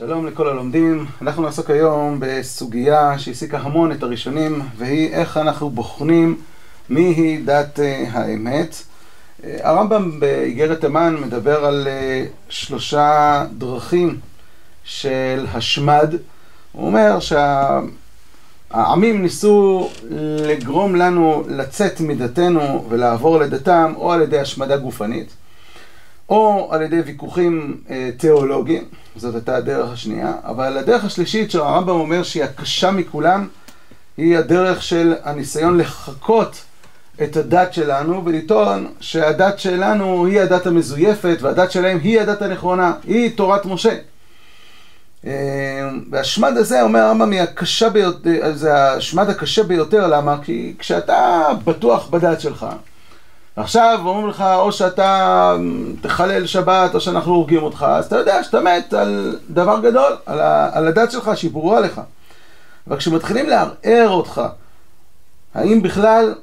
שלום לכל הלומדים, אנחנו נעסוק היום בסוגיה שהעסיקה המון את הראשונים והיא איך אנחנו בוחנים מיהי דת האמת. הרמב"ם באיגרת המן מדבר על שלושה דרכים של השמד. הוא אומר שהעמים ניסו לגרום לנו לצאת מדתנו ולעבור לדתם או על ידי השמדה גופנית או על ידי ויכוחים תיאולוגיים, זאת הייתה הדרך השנייה, אבל הדרך השלישית שהרמב"ם אומר שהיא הקשה מכולם היא הדרך של הניסיון לחקות את הדת שלנו ולטעון שהדת שלנו היא הדת המזויפת והדת שלהם היא הדת הנכונה, היא תורת משה. והשמד הזה, אומר הרמב"ם, זה השמד הקשה ביותר, למה? כי כשאתה בטוח בדת שלך עכשיו אומרים לך או שאתה תחלל שבת או שאנחנו הורגים אותך, אז אתה יודע שאתה מת על דבר גדול, על הדת שלך שהיא ברורה לך. אבל כשמתחילים לערער אותך, האם בכלל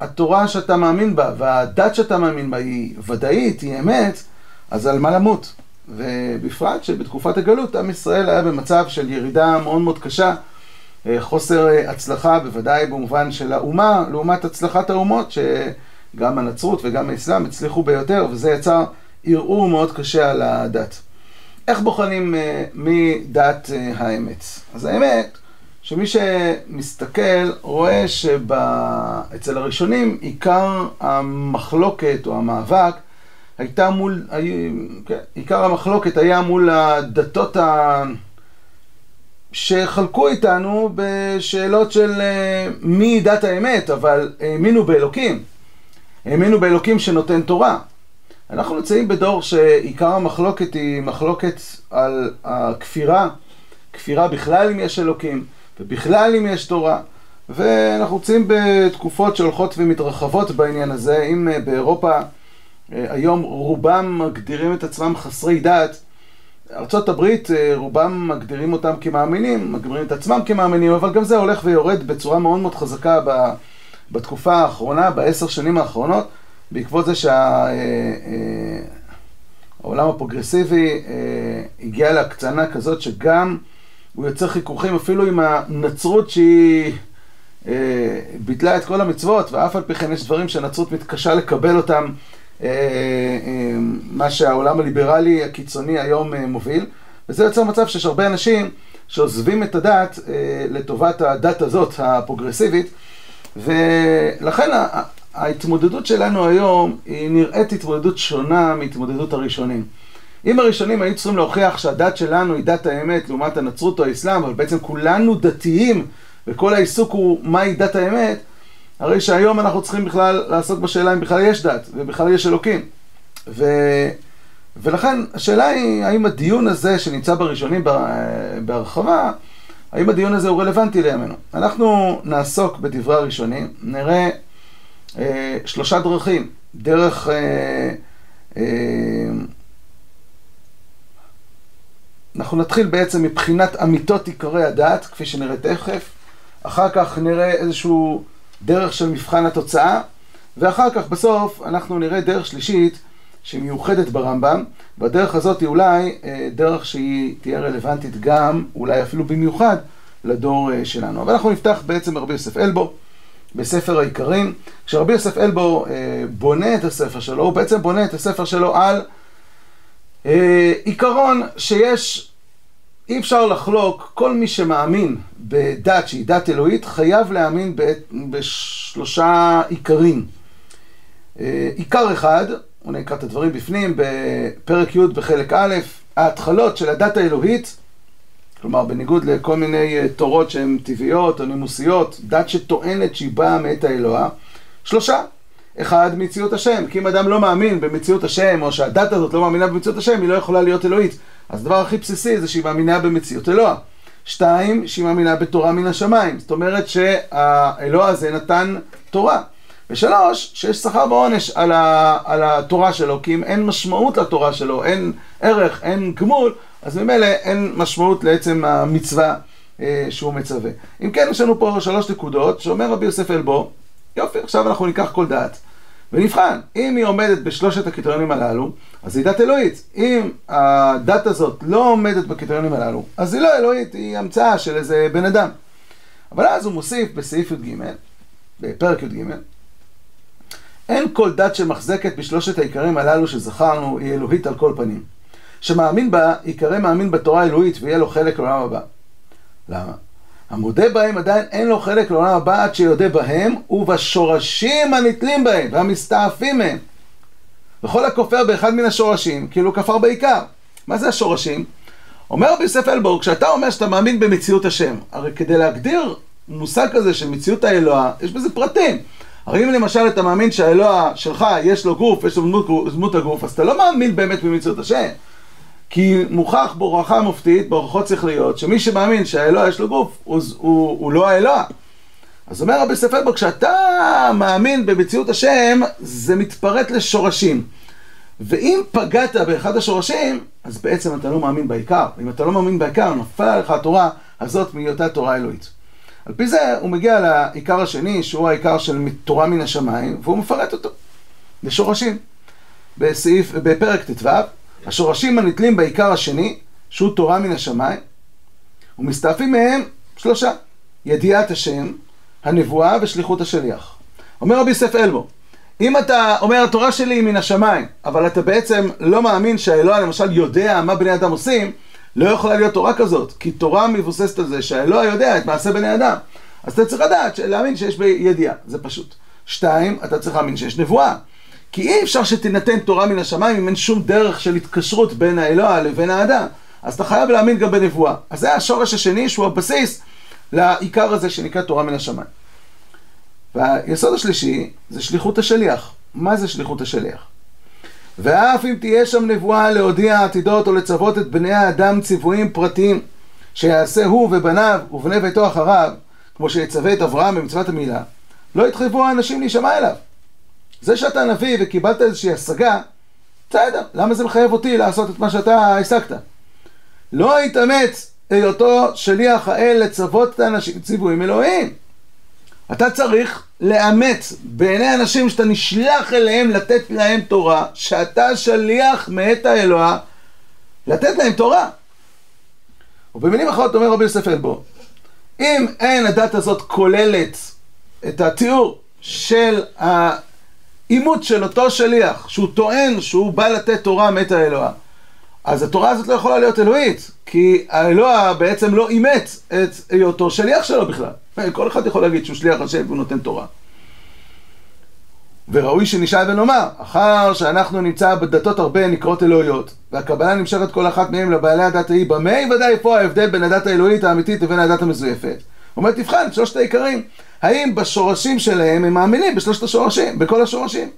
התורה שאתה מאמין בה והדת שאתה מאמין בה היא ודאית, היא אמת, אז על מה למות? ובפרט שבתקופת הגלות עם ישראל היה במצב של ירידה מאוד מאוד קשה, חוסר הצלחה בוודאי במובן של האומה לעומת הצלחת האומות שגם הנצרות וגם האסלאם הצליחו ביותר וזה יצר ערעור מאוד קשה על הדת. איך בוחנים מדת האמת? אז האמת שמי שמסתכל רואה שאצל הראשונים עיקר המחלוקת או המאבק הייתה מול, כן, עיקר המחלוקת היה מול הדתות ה... שחלקו איתנו בשאלות של מי דת האמת, אבל האמינו באלוקים, האמינו באלוקים שנותן תורה. אנחנו נמצאים בדור שעיקר המחלוקת היא מחלוקת על הכפירה, כפירה בכלל אם יש אלוקים, ובכלל אם יש תורה, ואנחנו נמצאים בתקופות שהולכות ומתרחבות בעניין הזה, אם באירופה היום רובם מגדירים את עצמם חסרי דת, ארה"ב רובם מגדירים אותם כמאמינים, מגדירים את עצמם כמאמינים, אבל גם זה הולך ויורד בצורה מאוד מאוד חזקה בתקופה האחרונה, בעשר שנים האחרונות, בעקבות זה שהעולם הפרוגרסיבי הגיע להקצנה כזאת שגם הוא יוצר חיכוכים אפילו עם הנצרות שהיא ביטלה את כל המצוות, ואף על פי כן יש דברים שהנצרות מתקשה לקבל אותם מה שהעולם הליברלי הקיצוני היום מוביל, וזה יוצר מצב שיש הרבה אנשים שעוזבים את הדת לטובת הדת הזאת הפרוגרסיבית, ולכן ההתמודדות שלנו היום היא נראית התמודדות שונה מהתמודדות הראשונים. אם הראשונים היו צריכים להוכיח שהדת שלנו היא דת האמת לעומת הנצרות או האסלאם, אבל בעצם כולנו דתיים וכל העיסוק הוא מהי דת האמת, הרי שהיום אנחנו צריכים בכלל לעסוק בשאלה אם בכלל יש דת ובכלל יש אלוקים. ו... ולכן השאלה היא האם הדיון הזה שנמצא בראשונים בהרחבה, האם הדיון הזה הוא רלוונטי לימינו. אנחנו נעסוק בדברי הראשונים, נראה אה, שלושה דרכים, דרך אה, אה, אנחנו נתחיל בעצם מבחינת אמיתות עיקרי הדת, כפי שנראה תכף, אחר כך נראה איזשהו דרך של מבחן התוצאה, ואחר כך בסוף אנחנו נראה דרך שלישית שמיוחדת ברמב"ם, והדרך הזאת היא אולי דרך שהיא תהיה רלוונטית גם, אולי אפילו במיוחד, לדור שלנו. אבל אנחנו נפתח בעצם רבי יוסף אלבו, בספר העיקרים. כשרבי יוסף אלבו בונה את הספר שלו, הוא בעצם בונה את הספר שלו על עיקרון שיש, אי אפשר לחלוק, כל מי שמאמין בדת שהיא דת אלוהית, חייב להאמין בשלושה עיקרים. עיקר אחד, הוא נקרא את הדברים בפנים, בפרק י' בחלק א', ההתחלות של הדת האלוהית, כלומר בניגוד לכל מיני תורות שהן טבעיות או נימוסיות, דת שטוענת שהיא באה מאת האלוה, שלושה. אחד, מציאות השם, כי אם אדם לא מאמין במציאות השם, או שהדת הזאת לא מאמינה במציאות השם, היא לא יכולה להיות אלוהית. אז הדבר הכי בסיסי זה שהיא מאמינה במציאות אלוה. שתיים, שהיא מאמינה בתורה מן השמיים. זאת אומרת שהאלוה הזה נתן תורה. ושלוש, שיש שכר ועונש על, ה, על התורה שלו, כי אם אין משמעות לתורה שלו, אין ערך, אין גמול, אז ממילא אין משמעות לעצם המצווה אה, שהוא מצווה. אם כן, יש לנו פה שלוש נקודות, שאומר רבי יוסף אלבו, יופי, עכשיו אנחנו ניקח כל דעת. ונבחן, אם היא עומדת בשלושת הקריטריונים הללו, אז היא דת אלוהית. אם הדת הזאת לא עומדת בקריטריונים הללו, אז היא לא אלוהית, היא המצאה של איזה בן אדם. אבל אז הוא מוסיף בסעיף י"ג, בפרק י"ג, אין כל דת שמחזקת בשלושת העיקרים הללו שזכרנו היא אלוהית על כל פנים. שמאמין בה, יקרא מאמין בתורה האלוהית ויהיה לו חלק לעולם הבא. למה? המודה בהם עדיין אין לו חלק לעולם הבא עד שיודה בהם ובשורשים הנתלים בהם והמסתעפים מהם. וכל הכופר באחד מן השורשים, כאילו כפר בעיקר. מה זה השורשים? אומר רבי יוסף אלבור, כשאתה אומר שאתה מאמין במציאות השם, הרי כדי להגדיר מושג כזה של מציאות האלוה, יש בזה פרטים. הרי אם למשל אתה מאמין שהאלוה שלך יש לו גוף, יש לו דמות, דמות הגוף, אז אתה לא מאמין באמת במציאות השם. כי מוכח בהוכחה מופתית, בהוכחות שכליות, שמי שמאמין שהאלוה יש לו גוף, הוא, הוא, הוא לא האלוה. אז אומר רבי ספר, כשאתה מאמין במציאות השם, זה מתפרט לשורשים. ואם פגעת באחד השורשים, אז בעצם אתה לא מאמין בעיקר. אם אתה לא מאמין בעיקר, נפלה עליך התורה הזאת מהיותה תורה אלוהית. על פי זה הוא מגיע לעיקר השני, שהוא העיקר של תורה מן השמיים, והוא מפרט אותו לשורשים. בסעיף, בפרק ט"ו, השורשים הנתלים בעיקר השני, שהוא תורה מן השמיים, ומסתעפים מהם שלושה, ידיעת השם, הנבואה ושליחות השליח. אומר רבי יוסף אלבו, אם אתה אומר התורה שלי היא מן השמיים, אבל אתה בעצם לא מאמין שהאלוה למשל יודע מה בני אדם עושים, לא יכולה להיות תורה כזאת, כי תורה מבוססת על זה שהאלוה יודע את מעשה בני אדם. אז אתה צריך לדעת, להאמין שיש בידיעה, זה פשוט. שתיים, אתה צריך להאמין שיש נבואה. כי אי אפשר שתינתן תורה מן השמיים אם אין שום דרך של התקשרות בין האלוה לבין האדם. אז אתה חייב להאמין גם בנבואה. אז זה השורש השני שהוא הבסיס לעיקר הזה שנקרא תורה מן השמיים. והיסוד השלישי זה שליחות השליח. מה זה שליחות השליח? ואף אם תהיה שם נבואה להודיע עתידות או לצוות את בני האדם ציוויים פרטיים שיעשה הוא ובניו ובני ביתו אחריו, כמו שיצווה את אברהם במצוות המילה, לא יתחייבו האנשים להישמע אליו. זה שאתה נביא וקיבלת איזושהי השגה, בסדר, למה זה מחייב אותי לעשות את מה שאתה השגת? לא יתאמץ היותו שליח האל לצוות את האנשים ציוויים אלוהים. אתה צריך לאמץ בעיני אנשים שאתה נשלח אליהם לתת להם תורה, שאתה שליח מאת האלוה לתת להם תורה. ובמילים אחרות אומר רבי יוסף אלבו, אם אין הדת הזאת כוללת את התיאור של האימות של אותו שליח, שהוא טוען שהוא בא לתת תורה מאת האלוה, אז התורה הזאת לא יכולה להיות אלוהית, כי האלוה בעצם לא אימץ את היותו שליח שלו בכלל. כל אחד יכול להגיד שהוא שליח השם והוא נותן תורה. וראוי שנשאל ונאמר, אחר שאנחנו נמצא בדתות הרבה נקראות אלוהיות, והקבלה נמשכת כל אחת מהן לבעלי הדת ההיא, במה ודאי איפה ההבדל בין הדת האלוהית האמיתית לבין הדת המזויפת? הוא אומר, תבחן שלושת העיקרים. האם בשורשים שלהם הם מאמינים בשלושת השורשים, בכל השורשים?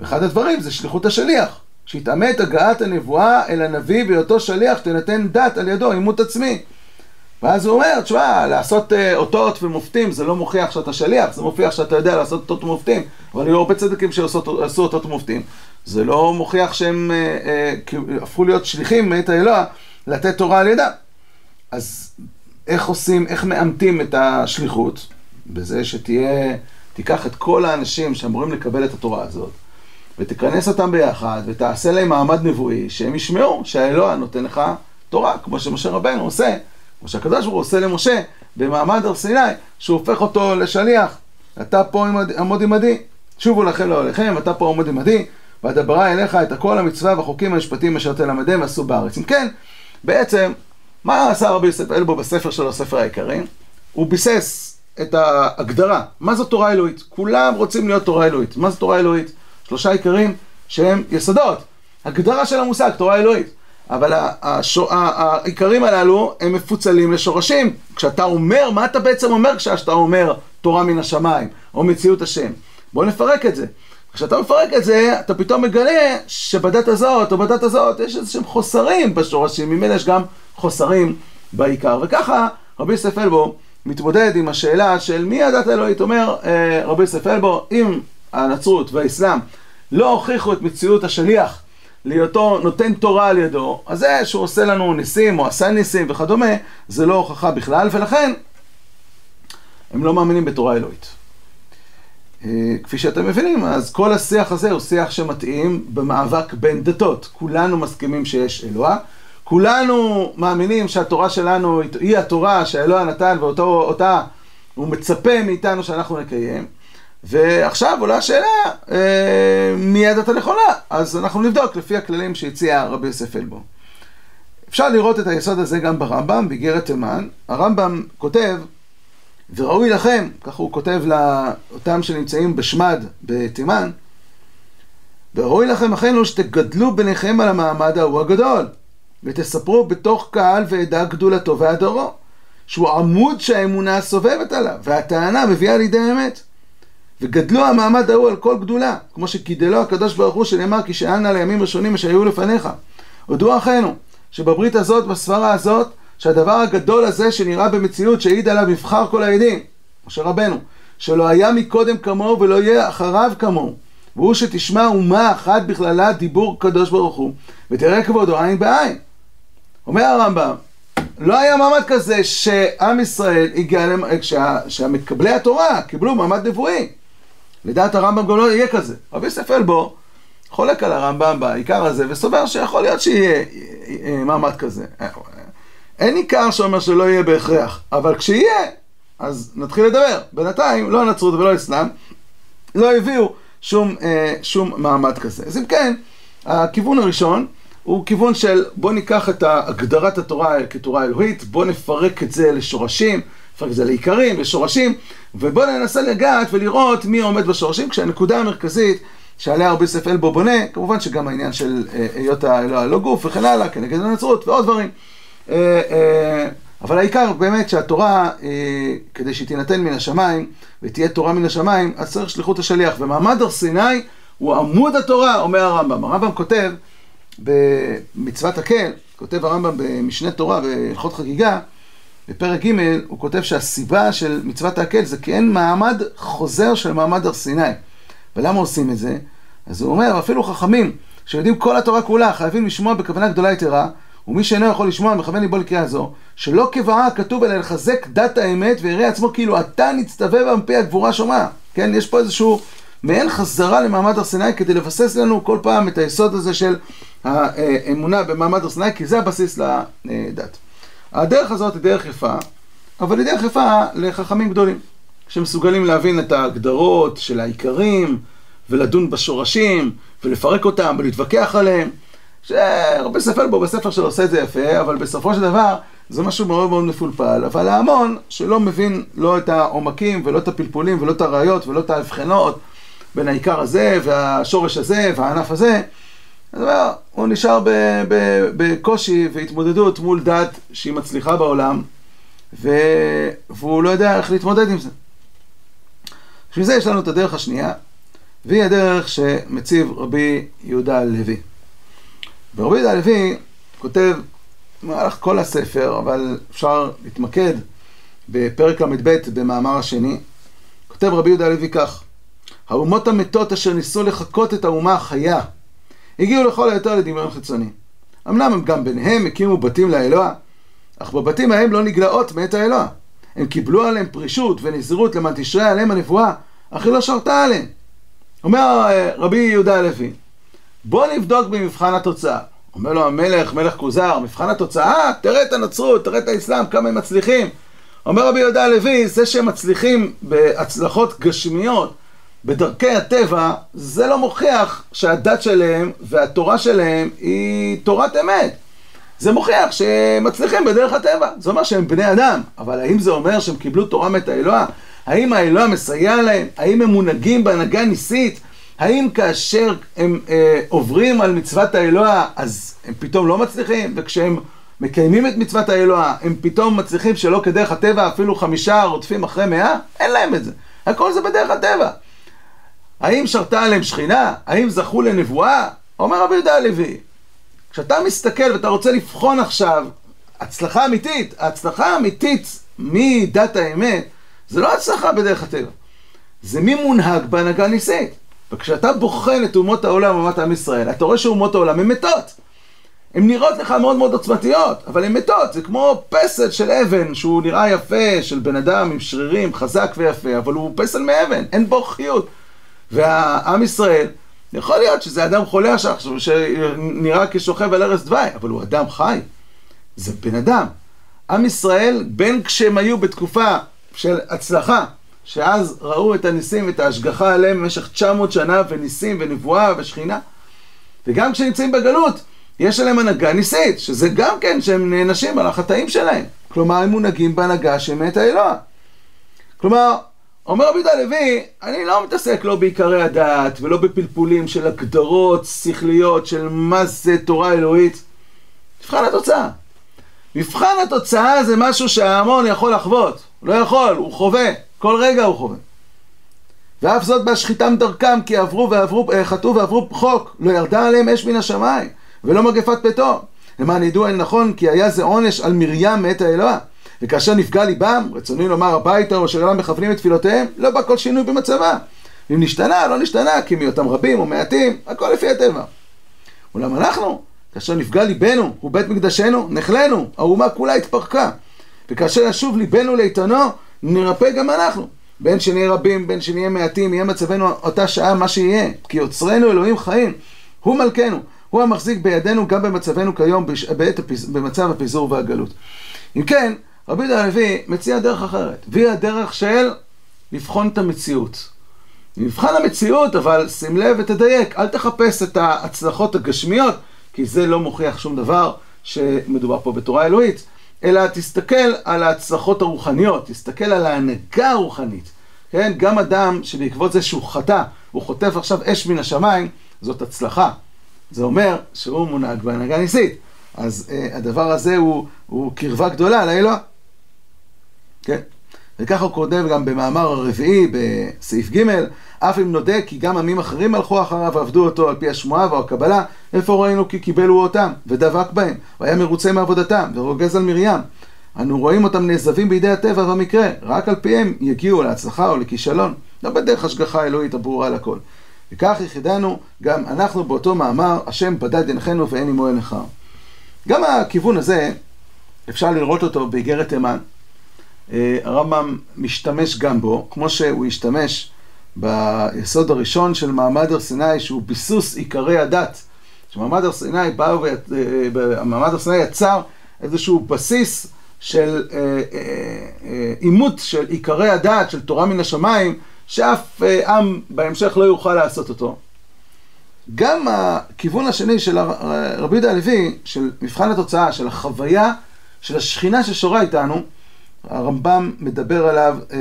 ואחד הדברים זה שליחות השליח, שיתעמת הגעת הנבואה אל הנביא בהיותו שליח, תינתן דת על ידו, עימות עצמי. ואז הוא אומר, תשמע, לעשות uh, אותות ומופתים זה לא מוכיח שאתה שליח, זה מוכיח שאתה יודע לעשות אותות ומופתים, אבל לא הרבה צדיקים שעשו אותות ומופתים. זה לא מוכיח שהם uh, uh, הפכו להיות שליחים מאת האלוה לתת תורה על ידם. אז איך עושים, איך מאמתים את השליחות? בזה שתהיה, תיקח את כל האנשים שאמורים לקבל את התורה הזאת, ותכנס אותם ביחד, ותעשה להם מעמד נבואי, שהם ישמעו שהאלוה נותן לך תורה, כמו שמשה רבנו עושה. כמו שהקדוש ברוך הוא עושה למשה במעמד הר סיני, שהוא הופך אותו לשליח. אתה פה עמוד עמדי, שובו לכם לאוהליכם, אתה פה עמוד עמדי, ואדברה אליך את הכל המצווה והחוקים המשפטיים אשר תלמדם ועשו בארץ. אם כן, בעצם, מה עשה רבי יוסף אלבו בספר שלו, ספר העיקרים? הוא ביסס את ההגדרה. מה זו תורה אלוהית? כולם רוצים להיות תורה אלוהית. מה זו תורה אלוהית? שלושה עיקרים שהם יסודות. הגדרה של המושג, תורה אלוהית. אבל העיקרים הללו הם מפוצלים לשורשים. כשאתה אומר, מה אתה בעצם אומר כשאתה אומר תורה מן השמיים, או מציאות השם? בוא נפרק את זה. כשאתה מפרק את זה, אתה פתאום מגלה שבדת הזאת או בדת הזאת יש איזה שהם חוסרים בשורשים, ממילא יש גם חוסרים בעיקר. וככה רבי יוסף אלבו מתמודד עם השאלה של מי הדת האלוהית. אומר אה, רבי יוסף אלבו, אם הנצרות והאסלאם לא הוכיחו את מציאות השליח להיותו נותן תורה על ידו, אז זה שהוא עושה לנו ניסים או עשה ניסים וכדומה, זה לא הוכחה בכלל, ולכן הם לא מאמינים בתורה אלוהית. כפי שאתם מבינים, אז כל השיח הזה הוא שיח שמתאים במאבק בין דתות. כולנו מסכימים שיש אלוה, כולנו מאמינים שהתורה שלנו היא התורה שאלוה נתן ואותה הוא מצפה מאיתנו שאנחנו נקיים. ועכשיו עולה השאלה, אה, מי הדת הנכונה? אז אנחנו נבדוק לפי הכללים שהציע רבי יוסף אלבו. אפשר לראות את היסוד הזה גם ברמב"ם, באיגרת תימן. הרמב"ם כותב, וראוי לכם, ככה הוא כותב לאותם שנמצאים בשמד בתימן, וראוי לכם אחינו שתגדלו ביניכם על המעמד ההוא הגדול, ותספרו בתוך קהל ועדה גדולתו והדרו, שהוא עמוד שהאמונה סובבת עליו, והטענה מביאה לידי אמת. וגדלו המעמד ההוא על כל גדולה, כמו שגידלו הקדוש ברוך הוא שנאמר כי שאלנה לימים ראשונים אשר היו לפניך. הודו אחינו, שבברית הזאת, בסברה הזאת, שהדבר הגדול הזה שנראה במציאות שהעיד עליו מבחר כל העדים, משה רבנו, שלא היה מקודם כמוהו ולא יהיה אחריו כמוהו, והוא שתשמע אומה אחת בכללה דיבור קדוש ברוך הוא, ותראה כבודו עין בעין. אומר הרמב"ם, לא היה מעמד כזה שעם ישראל הגיע, שהמקבלי התורה קיבלו מעמד נבואי. לדעת הרמב"ם גם לא יהיה כזה. רבי יוסף אלבו חולק על הרמב"ם בעיקר הזה, וסובר שיכול להיות שיהיה מעמד כזה. אין עיקר שאומר שלא יהיה בהכרח, אבל כשיהיה, אז נתחיל לדבר. בינתיים, לא הנצרות ולא האסלאם, לא הביאו שום, אה, שום מעמד כזה. אז אם כן, הכיוון הראשון הוא כיוון של בוא ניקח את הגדרת התורה כתורה אלוהית, בוא נפרק את זה לשורשים, נפרק את זה לעיקרים, לשורשים, ובוא ננסה לגעת ולראות מי עומד בשורשים, כשהנקודה המרכזית שעליה רבי יוסף אלבו בונה, כמובן שגם העניין של אה, היות האלוה לא גוף וכן הלאה, כנגד הנצרות ועוד דברים. אה, אה, אבל העיקר באמת שהתורה, כדי שהיא תינתן מן השמיים, ותהיה תורה מן השמיים, אז צריך שליחות השליח. ומעמד הר סיני הוא עמוד התורה, אומר הרמב"ם. הרמב"ם כותב במצוות הקל, כותב הרמב"ם במשנה תורה בהלכות חגיגה, בפרק ג' הוא כותב שהסיבה של מצוות ההקל זה כי אין מעמד חוזר של מעמד הר סיני. ולמה עושים את זה? אז הוא אומר, אפילו חכמים שיודעים כל התורה כולה חייבים לשמוע בכוונה גדולה יתרה, ומי שאינו יכול לשמוע מכוון ליבו לקריאה זו, שלא כבעה כתוב אלא לחזק דת האמת ויראה עצמו כאילו אתה נצטווה במפי הגבורה שומע. כן, יש פה איזשהו מעין חזרה למעמד הר סיני כדי לבסס לנו כל פעם את היסוד הזה של האמונה במעמד הר סיני, כי זה הבסיס לדת. הדרך הזאת היא דרך יפה, אבל היא דרך יפה לחכמים גדולים, שמסוגלים להבין את ההגדרות של העיקרים, ולדון בשורשים, ולפרק אותם, ולהתווכח עליהם. שרבי ספר בו בספר שלו עושה את זה יפה, אבל בסופו של דבר זה משהו מאוד מאוד מפולפל. אבל ההמון שלא מבין לא את העומקים, ולא את הפלפולים, ולא את הראיות, ולא את ההבחנות בין העיקר הזה, והשורש הזה, והענף הזה, אז הוא נשאר בקושי והתמודדות מול דת שהיא מצליחה בעולם, ו... והוא לא יודע איך להתמודד עם זה. בשביל זה יש לנו את הדרך השנייה, והיא הדרך שמציב רבי יהודה הלוי. ורבי יהודה הלוי כותב במהלך כל הספר, אבל אפשר להתמקד בפרק ל"ב במאמר השני, כותב רבי יהודה הלוי כך: האומות המתות אשר ניסו לחקות את האומה החיה הגיעו לכל היותר לדמיון חיצוני. אמנם הם גם ביניהם הקימו בתים לאלוה, אך בבתים ההם לא נגלעות מאת האלוה. הם קיבלו עליהם פרישות ונזירות למען תשרה עליהם הנבואה, אך היא לא שרתה עליהם. אומר אה, רבי יהודה הלוי, בוא נבדוק במבחן התוצאה. אומר לו המלך, מלך כוזר, מבחן התוצאה, תראה את הנצרות, תראה את האסלאם, כמה הם מצליחים. אומר רבי יהודה הלוי, זה שהם מצליחים בהצלחות גשמיות, בדרכי הטבע, זה לא מוכיח שהדת שלהם והתורה שלהם היא תורת אמת. זה מוכיח שהם מצליחים בדרך הטבע. זה אומר שהם בני אדם. אבל האם זה אומר שהם קיבלו תורה מת האלוה? האם האלוה מסייע להם? האם הם מונהגים בהנהגה ניסית? האם כאשר הם אה, עוברים על מצוות האלוה, אז הם פתאום לא מצליחים? וכשהם מקיימים את מצוות האלוה, הם פתאום מצליחים שלא כדרך הטבע, אפילו חמישה רודפים אחרי מאה? אין להם את זה. הכל זה בדרך הטבע. האם שרתה עליהם שכינה? האם זכו לנבואה? אומר רבי יהודה הלוי, כשאתה מסתכל ואתה רוצה לבחון עכשיו הצלחה אמיתית, ההצלחה האמיתית מדת האמת, זה לא הצלחה בדרך הטבע. זה מי מונהג בהנהגה ניסית. וכשאתה בוחן את אומות העולם, אומת עם ישראל, אתה רואה שאומות העולם הן מתות. הן נראות לך מאוד מאוד עוצמתיות, אבל הן מתות, זה כמו פסל של אבן, שהוא נראה יפה, של בן אדם עם שרירים, חזק ויפה, אבל הוא פסל מאבן, אין בו חיות. והעם ישראל, יכול להיות שזה אדם חולה עכשיו, שנראה כשוכב על ערש דווי, אבל הוא אדם חי. זה בן אדם. עם ישראל, בין כשהם היו בתקופה של הצלחה, שאז ראו את הניסים ואת ההשגחה עליהם במשך 900 שנה, וניסים ונבואה ושכינה, וגם כשנמצאים בגלות, יש עליהם הנהגה ניסית, שזה גם כן שהם נענשים על החטאים שלהם. כלומר, הם מונהגים בהנהגה של מת האלוה. כלומר, אומר רבי יהודה הלוי, אני לא מתעסק לא בעיקרי הדעת ולא בפלפולים של הגדרות שכליות של מה זה תורה אלוהית. מבחן התוצאה. מבחן התוצאה זה משהו שההמון יכול לחוות. לא יכול, הוא חווה. כל רגע הוא חווה. ואף זאת בהשחיתם דרכם, כי עברו ועברו, אה, חטאו ועברו חוק, לא ירדה עליהם אש מן השמיים, ולא מגפת פתו. למען ידעו אל נכון, כי היה זה עונש על מרים מאת האלוה. וכאשר נפגע ליבם, רצוני לומר הביתה או אשר מכוונים את תפילותיהם, לא בא כל שינוי במצבה. אם נשתנה, לא נשתנה, כי מהיותם רבים או מעטים, הכל לפי הטבע. אולם אנחנו, כאשר נפגע ליבנו, הוא בית מקדשנו, נחלנו, האומה כולה התפרקה. וכאשר ישוב ליבנו לאיתנו, נרפא גם אנחנו. בין שנהיה רבים, בין שנהיה מעטים, יהיה מצבנו אותה שעה מה שיהיה. כי יוצרנו אלוהים חיים, הוא מלכנו, הוא המחזיק בידינו גם במצבנו כיום, בעת. במצב הפיזור והגלות. אם כן, רבי יהודה הלוי מציע דרך אחרת, והיא הדרך של לבחון את המציאות. מבחן המציאות, אבל שים לב ותדייק, אל תחפש את ההצלחות הגשמיות, כי זה לא מוכיח שום דבר שמדובר פה בתורה אלוהית, אלא תסתכל על ההצלחות הרוחניות, תסתכל על ההנהגה הרוחנית. כן, גם אדם שבעקבות זה שהוא חטא, הוא חוטף עכשיו אש מן השמיים, זאת הצלחה. זה אומר שהוא מונהג בהנהגה ניסית. אז uh, הדבר הזה הוא, הוא קרבה גדולה לאלוה. כן? וככה הוא כותב גם במאמר הרביעי, בסעיף ג', אף אם נודה כי גם עמים אחרים הלכו אחריו ועבדו אותו על פי השמועה והקבלה, איפה ראינו כי קיבלו אותם, ודבק בהם, והיה מרוצה מעבודתם, ורוגז על מרים. אנו רואים אותם נעזבים בידי הטבע והמקרה, רק על פיהם יגיעו להצלחה או לכישלון, לא בדרך השגחה אלוהית הברורה לכל. וכך יחידנו גם אנחנו באותו מאמר, השם בדד עיניכנו ואין עמו עיניך. גם הכיוון הזה, אפשר לראות אותו באיגרת תימן. אה, הרמב"ם משתמש גם בו, כמו שהוא השתמש ביסוד הראשון של מעמד הר סיני, שהוא ביסוס עיקרי הדת. שמעמד הר סיני בא ומעמד הר סיני יצר איזשהו בסיס של עימות אה, אה, של עיקרי הדת, של תורה מן השמיים, שאף עם בהמשך לא יוכל לעשות אותו. גם הכיוון השני של רבי יהודה הלוי, של מבחן התוצאה, של החוויה של השכינה ששורה איתנו, הרמב"ם מדבר עליו אה,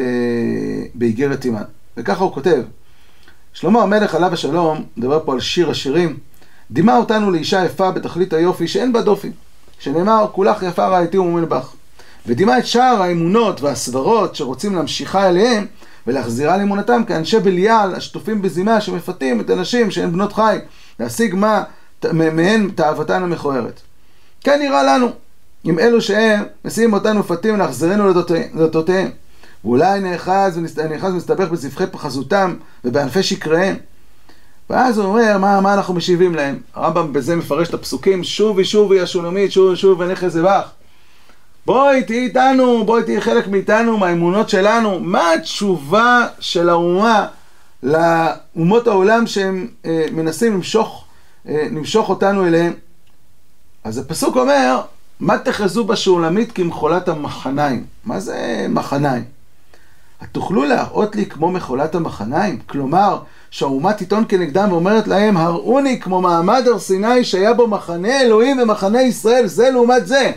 באיגרת תימן. וככה הוא כותב, שלמה המלך עליו השלום, מדבר פה על שיר השירים, דימה אותנו לאישה יפה בתכלית היופי שאין בה דופי, שנאמר כולך יפה רעייתי ומנבך. ודימה את שאר האמונות והסברות שרוצים להמשיכה אליהם ולהחזירה לאמונתם כאנשי בליעל השטופים בזימה שמפתים את הנשים שהן בנות חי להשיג מה מהן תאוותן המכוערת. כן נראה לנו עם אלו שהם מסיעים אותנו פתים להחזרנו לדתותיהם. ואולי נאחז ומסתבך בסבכי חזותם ובענפי שקריהם. ואז הוא אומר, מה, מה אנחנו משיבים להם? הרמב"ם בזה מפרש את הפסוקים, שובי שובי השולמית, שובי שובי ונכס זבח. בואי תהיי איתנו, בואי תהיי חלק מאיתנו, מהאמונות שלנו. מה התשובה של האומה לאומות העולם שהם אה, מנסים למשוך, אה, למשוך אותנו אליהם? אז הפסוק אומר, מה תחזו בשולמית כמחולת המחניים? מה זה מחניים? התוכלו להראות לי כמו מחולת המחניים? כלומר, שהאומה תטעון כנגדם ואומרת להם, הראוני כמו מעמד הר סיני שהיה בו מחנה אלוהים ומחנה ישראל, זה לעומת זה.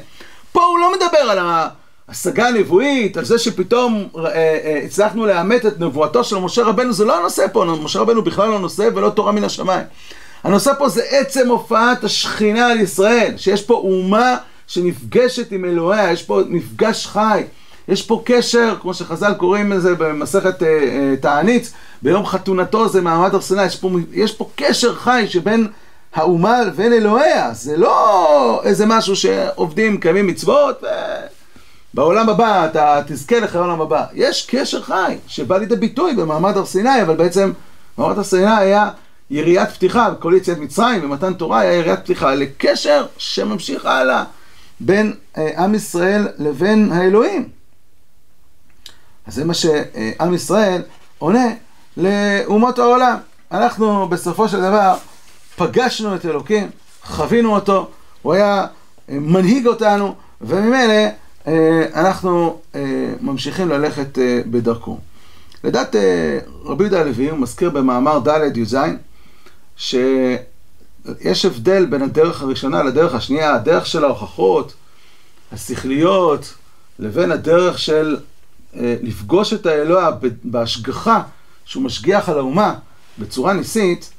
פה הוא לא מדבר על ההשגה הנבואית, על זה שפתאום אה, אה, הצלחנו לאמת את נבואתו של משה רבנו, זה לא הנושא פה, משה רבנו בכלל לא נושא ולא תורה מן השמיים. הנושא פה זה עצם הופעת השכינה על ישראל, שיש פה אומה שנפגשת עם אלוהיה, יש פה מפגש חי, יש פה קשר, כמו שחז"ל קוראים לזה במסכת אה, אה, תענית, ביום חתונתו זה מעמד הר סיני, יש, יש פה קשר חי שבין האומה לבין אלוהיה, זה לא איזה משהו שעובדים, קיימים מצוות, ובעולם הבא אתה תזכה לחיי העולם הבא. יש קשר חי שבא לידי ביטוי במעמד הר סיני, אבל בעצם מעמד הר סיני היה יריית פתיחה, בכל יציאת מצרים ומתן תורה היה יריית פתיחה לקשר שממשיך הלאה בין אה, עם ישראל לבין האלוהים. אז זה מה שעם ישראל עונה לאומות העולם. אנחנו בסופו של דבר פגשנו את אלוקים, חווינו אותו, הוא היה אה, מנהיג אותנו, וממילא אה, אנחנו ממשיכים ללכת בדרכו. לדעת רבי יהודה הלוי, הוא מזכיר במאמר ד' י"ז, שיש הבדל בין הדרך הראשונה לדרך השנייה, הדרך של ההוכחות, השכליות, לבין הדרך של אה, לפגוש את האלוה בהשגחה שהוא משגיח על האומה בצורה ניסית,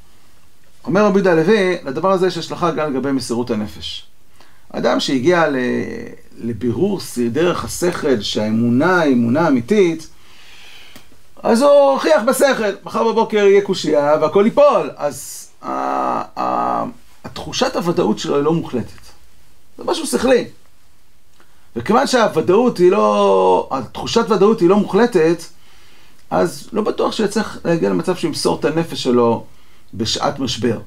אומר רבי יהודה הלוי, לדבר הזה יש השלכה גם לגבי מסירות הנפש. אדם שהגיע לבירור דרך השכל, שהאמונה היא אמונה אמיתית, אז הוא הוכיח בשכל, מחר בבוקר יהיה קושייה והכל ייפול. אז התחושת הוודאות שלו היא לא מוחלטת. זה משהו שכלי. וכיוון שהוודאות היא לא, התחושת ודאות היא לא מוחלטת, אז לא בטוח שיצטרך להגיע למצב שהוא ימסור את הנפש שלו בשעת משבר.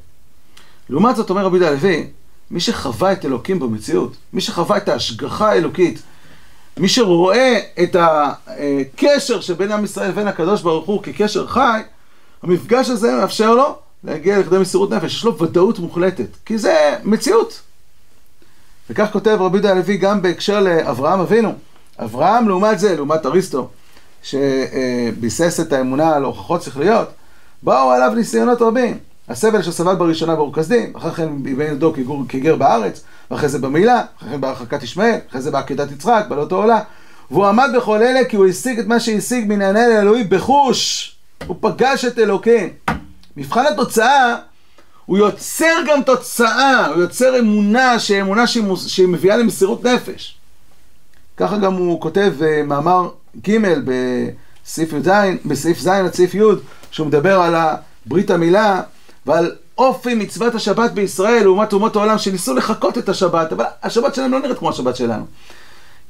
לעומת זאת אומר רבי יהודה הלוי, מי שחווה את אלוקים במציאות, מי שחווה את ההשגחה האלוקית, מי שרואה את הקשר שבין עם ישראל לבין הקדוש ברוך הוא כקשר חי, המפגש הזה מאפשר לו להגיע לכדי מסירות נפש, יש לו ודאות מוחלטת, כי זה מציאות. וכך כותב רבי יהודה הלוי גם בהקשר לאברהם אבינו. אברהם לעומת זה, לעומת אריסטו, שביסס את האמונה על הוכחות שכליות, באו עליו ניסיונות רבים. הסבל שסבל בראשונה באור כסדים, אחר כן בבן ידו כגר בארץ, ואחרי זה במילה, אחרי כן בהרחקת ישמעאל, אחרי זה בעקדת יצחק, בעלות העולה. והוא עמד בכל אלה כי הוא השיג את מה שהשיג מן העניין האלוהי בחוש. הוא פגש את אלוקים. מבחן התוצאה, הוא יוצר גם תוצאה, הוא יוצר אמונה, שאמונה שהיא מביאה למסירות נפש. ככה גם הוא כותב אה, מאמר ג' בסעיף י"ז, בסעיף ז' עד סעיף י', שהוא מדבר על ברית המילה ועל אופי מצוות השבת בישראל לעומת אומות העולם שניסו לחקות את השבת, אבל השבת שלהם לא נראית כמו השבת שלנו.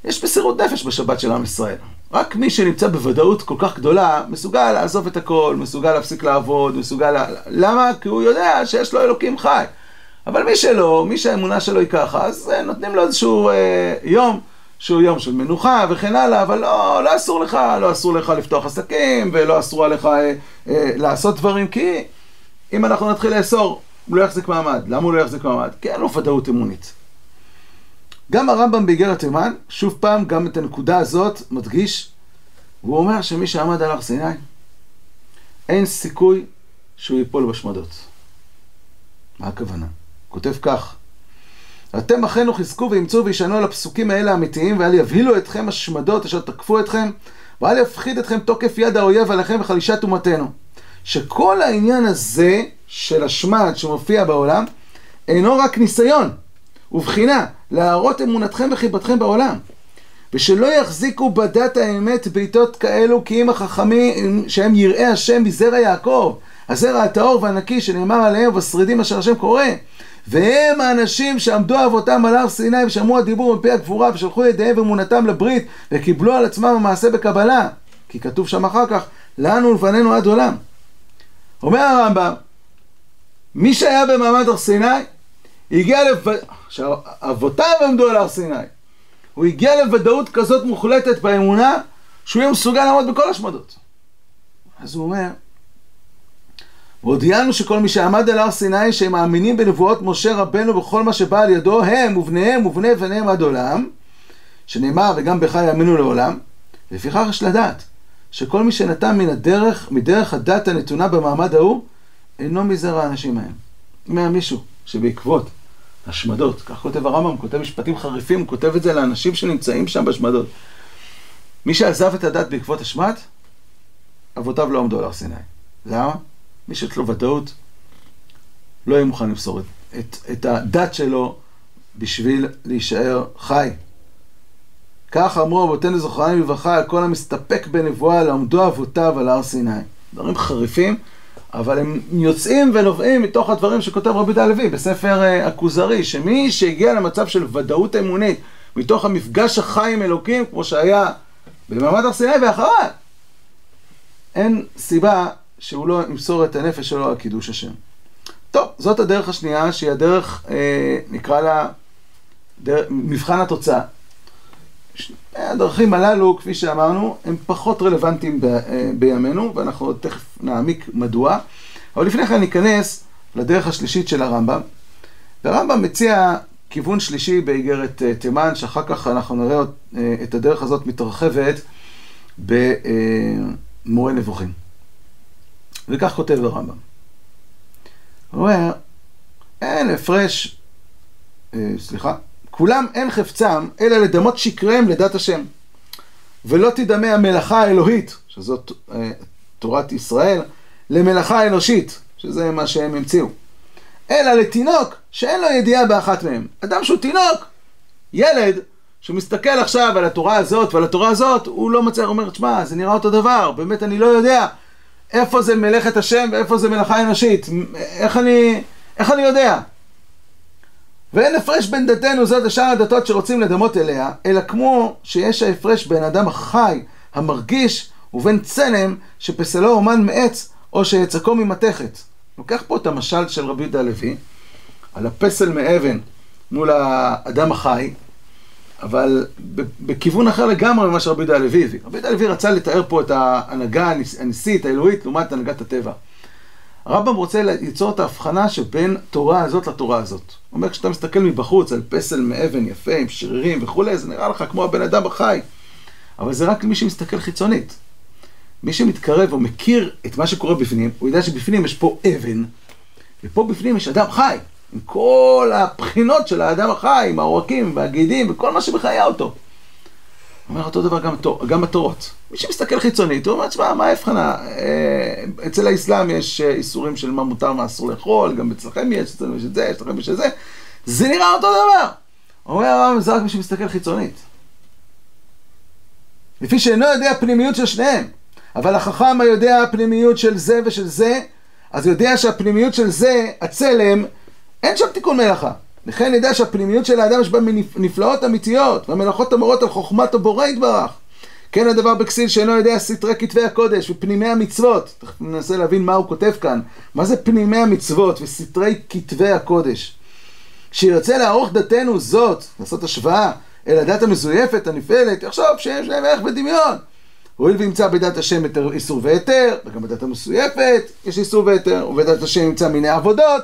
יש מסירות נפש בשבת של עם ישראל. רק מי שנמצא בוודאות כל כך גדולה, מסוגל לעזוב את הכל, מסוגל להפסיק לעבוד, מסוגל... לה... למה? כי הוא יודע שיש לו אלוקים חי. אבל מי שלא, מי שהאמונה שלו היא ככה, אז אה, נותנים לו איזשהו אה, יום שהוא יום של מנוחה וכן הלאה, אבל לא, לא אסור לך, לא אסור לך לפתוח עסקים, ולא אסור עליך אה, אה, לעשות דברים, כי אם אנחנו נתחיל לאסור, הוא לא יחזיק מעמד. למה הוא לא יחזיק מעמד? כי אין לו ודאות אמונית. גם הרמב"ם באיגרת תימן, שוב פעם, גם את הנקודה הזאת מדגיש, והוא אומר שמי שעמד על הר סיני, אין סיכוי שהוא ייפול בשמדות. מה הכוונה? כותב כך: אתם אחינו חזקו ואימצו וישנו על הפסוקים האלה האמיתיים, ואל יבהילו אתכם השמדות אשר תקפו אתכם, ואל יפחיד אתכם תוקף יד האויב עליכם וחלישת אומתנו. שכל העניין הזה של השמד שמופיע בעולם, אינו רק ניסיון ובחינה להראות אמונתכם וחיבתכם בעולם. ושלא יחזיקו בדת האמת בעיתות כאלו כי אם החכמים שהם יראי השם מזרע יעקב, הזרע הטהור והנקי שנאמר עליהם ובשרידים אשר השם קורא. והם האנשים שעמדו אבותם על הר סיני ושמעו הדיבור מפי הגבורה ושלחו ידיהם ואמונתם לברית וקיבלו על עצמם המעשה בקבלה. כי כתוב שם אחר כך, לנו ולפנינו עד עולם. אומר הרמב"ם, מי שהיה במעמד הר סיני, הגיע לב... שאבותיו עמדו על הר סיני. הוא הגיע לוודאות כזאת מוחלטת באמונה, שהוא יהיה מסוגל לעמוד בכל השמדות. אז הוא אומר, והודיענו שכל מי שעמד על הר סיני, שהם מאמינים בנבואות משה רבנו בכל מה שבא על ידו, הם ובניהם ובני בניהם עד עולם, שנאמר וגם בך יאמינו לעולם, לפיכך יש לדעת שכל מי שנתן מן הדרך, מדרך הדת הנתונה במעמד ההוא, אינו מזרע האנשים ההם. אומר מישהו שבעקבות השמדות, כך כותב הרמב"ם, כותב משפטים חריפים, הוא כותב את זה לאנשים שנמצאים שם בשמדות. מי שעזב את הדת בעקבות השמד, אבותיו לא עמדו על הר סיני. למה? מי שיש לו ודאות, לא יהיה מוכן למסור את, את, את הדת שלו בשביל להישאר חי. כך אמרו אבותינו זכרנו לברכה על כל המסתפק בנבואה לעמדו אבותיו על הר סיני. דברים חריפים, אבל הם יוצאים ונובעים מתוך הדברים שכותב רבי יהודה הלוי בספר אה, הכוזרי, שמי שהגיע למצב של ודאות אמונית מתוך המפגש החי עם אלוקים, כמו שהיה במעמד הר סיני ואחריו, אין סיבה שהוא לא ימסור את הנפש שלו על קידוש השם. טוב, זאת הדרך השנייה, שהיא הדרך, אה, נקרא לה, דר, מבחן התוצאה. הדרכים הללו, כפי שאמרנו, הם פחות רלוונטיים ב, אה, בימינו, ואנחנו תכף נעמיק מדוע. אבל לפני כן ניכנס לדרך השלישית של הרמב"ם. והרמב"ם מציע כיוון שלישי באיגרת אה, תימן, שאחר כך אנחנו נראה אה, את הדרך הזאת מתרחבת במורה נבוכים. וכך כותב הרמב"ם. הוא אומר, אין הפרש, סליחה, כולם אין חפצם, אלא לדמות שקריהם לדת השם. ולא תדמה המלאכה האלוהית, שזאת אה, תורת ישראל, למלאכה אנושית, שזה מה שהם המציאו. אלא לתינוק שאין לו ידיעה באחת מהם. אדם שהוא תינוק, ילד, שמסתכל עכשיו על התורה הזאת ועל התורה הזאת, הוא לא מצליח, אומר, תשמע, זה נראה אותו דבר, באמת אני לא יודע איפה זה מלאכת השם ואיפה זה מלאכה אנושית, איך אני, איך אני יודע? ואין הפרש בין דתנו זאת לשאר הדתות שרוצים לדמות אליה, אלא כמו שיש ההפרש בין אדם החי, המרגיש, ובין צלם שפסלו אומן מעץ, או שיצקו ממתכת. לוקח פה את המשל של רבי יהודה הלוי, על הפסל מאבן מול האדם החי, אבל בכיוון אחר לגמרי ממה שרבי יהודה הלוי הביא. רבי יהודה הלוי רצה לתאר פה את ההנהגה הניסית, האלוהית, לעומת הנהגת הטבע. הרמב"ם רוצה ליצור את ההבחנה שבין תורה הזאת לתורה הזאת. הוא אומר, כשאתה מסתכל מבחוץ על פסל מאבן יפה, עם שרירים וכולי, זה נראה לך כמו הבן אדם החי. אבל זה רק למי שמסתכל חיצונית. מי שמתקרב או מכיר את מה שקורה בפנים, הוא יודע שבפנים יש פה אבן, ופה בפנים יש אדם חי, עם כל הבחינות של האדם החי, עם העורקים והגידים וכל מה שמחיה אותו. הוא אומר אותו דבר גם, גם בתורות. מי שמסתכל חיצונית, הוא אומר, תשמע, מה ההבחנה? אה, אצל האסלאם יש אה, איסורים של מה מותר, מה אסור לאכול, גם אצלכם יש, אצלנו יש את זה, אצלכם יש את זה. זה נראה אותו דבר. אומר הרב, זה רק מי שמסתכל חיצונית. לפי שאינו יודע פנימיות של שניהם. אבל החכם היודע הפנימיות של זה ושל זה, אז יודע שהפנימיות של זה, הצלם, אין שם תיקון מלאכה. לכן נדע שהפנימיות של האדם יש בה נפלאות אמיתיות, והמלאכות המורות על חוכמת הבורא יתברך. כן הדבר בכסיל שאינו יודע סתרי כתבי הקודש ופנימי המצוות. תכף ננסה להבין מה הוא כותב כאן. מה זה פנימי המצוות וסתרי כתבי הקודש? שירצה לערוך דתנו זאת, לעשות השוואה אל הדת המזויפת, הנפעלת, יחשוב שיש להם ערך בדמיון. הואיל וימצא בדת השם איסור והיתר, וגם בדת המסויפת יש איסור והיתר, ובדת השם ימצא מיני עבודות,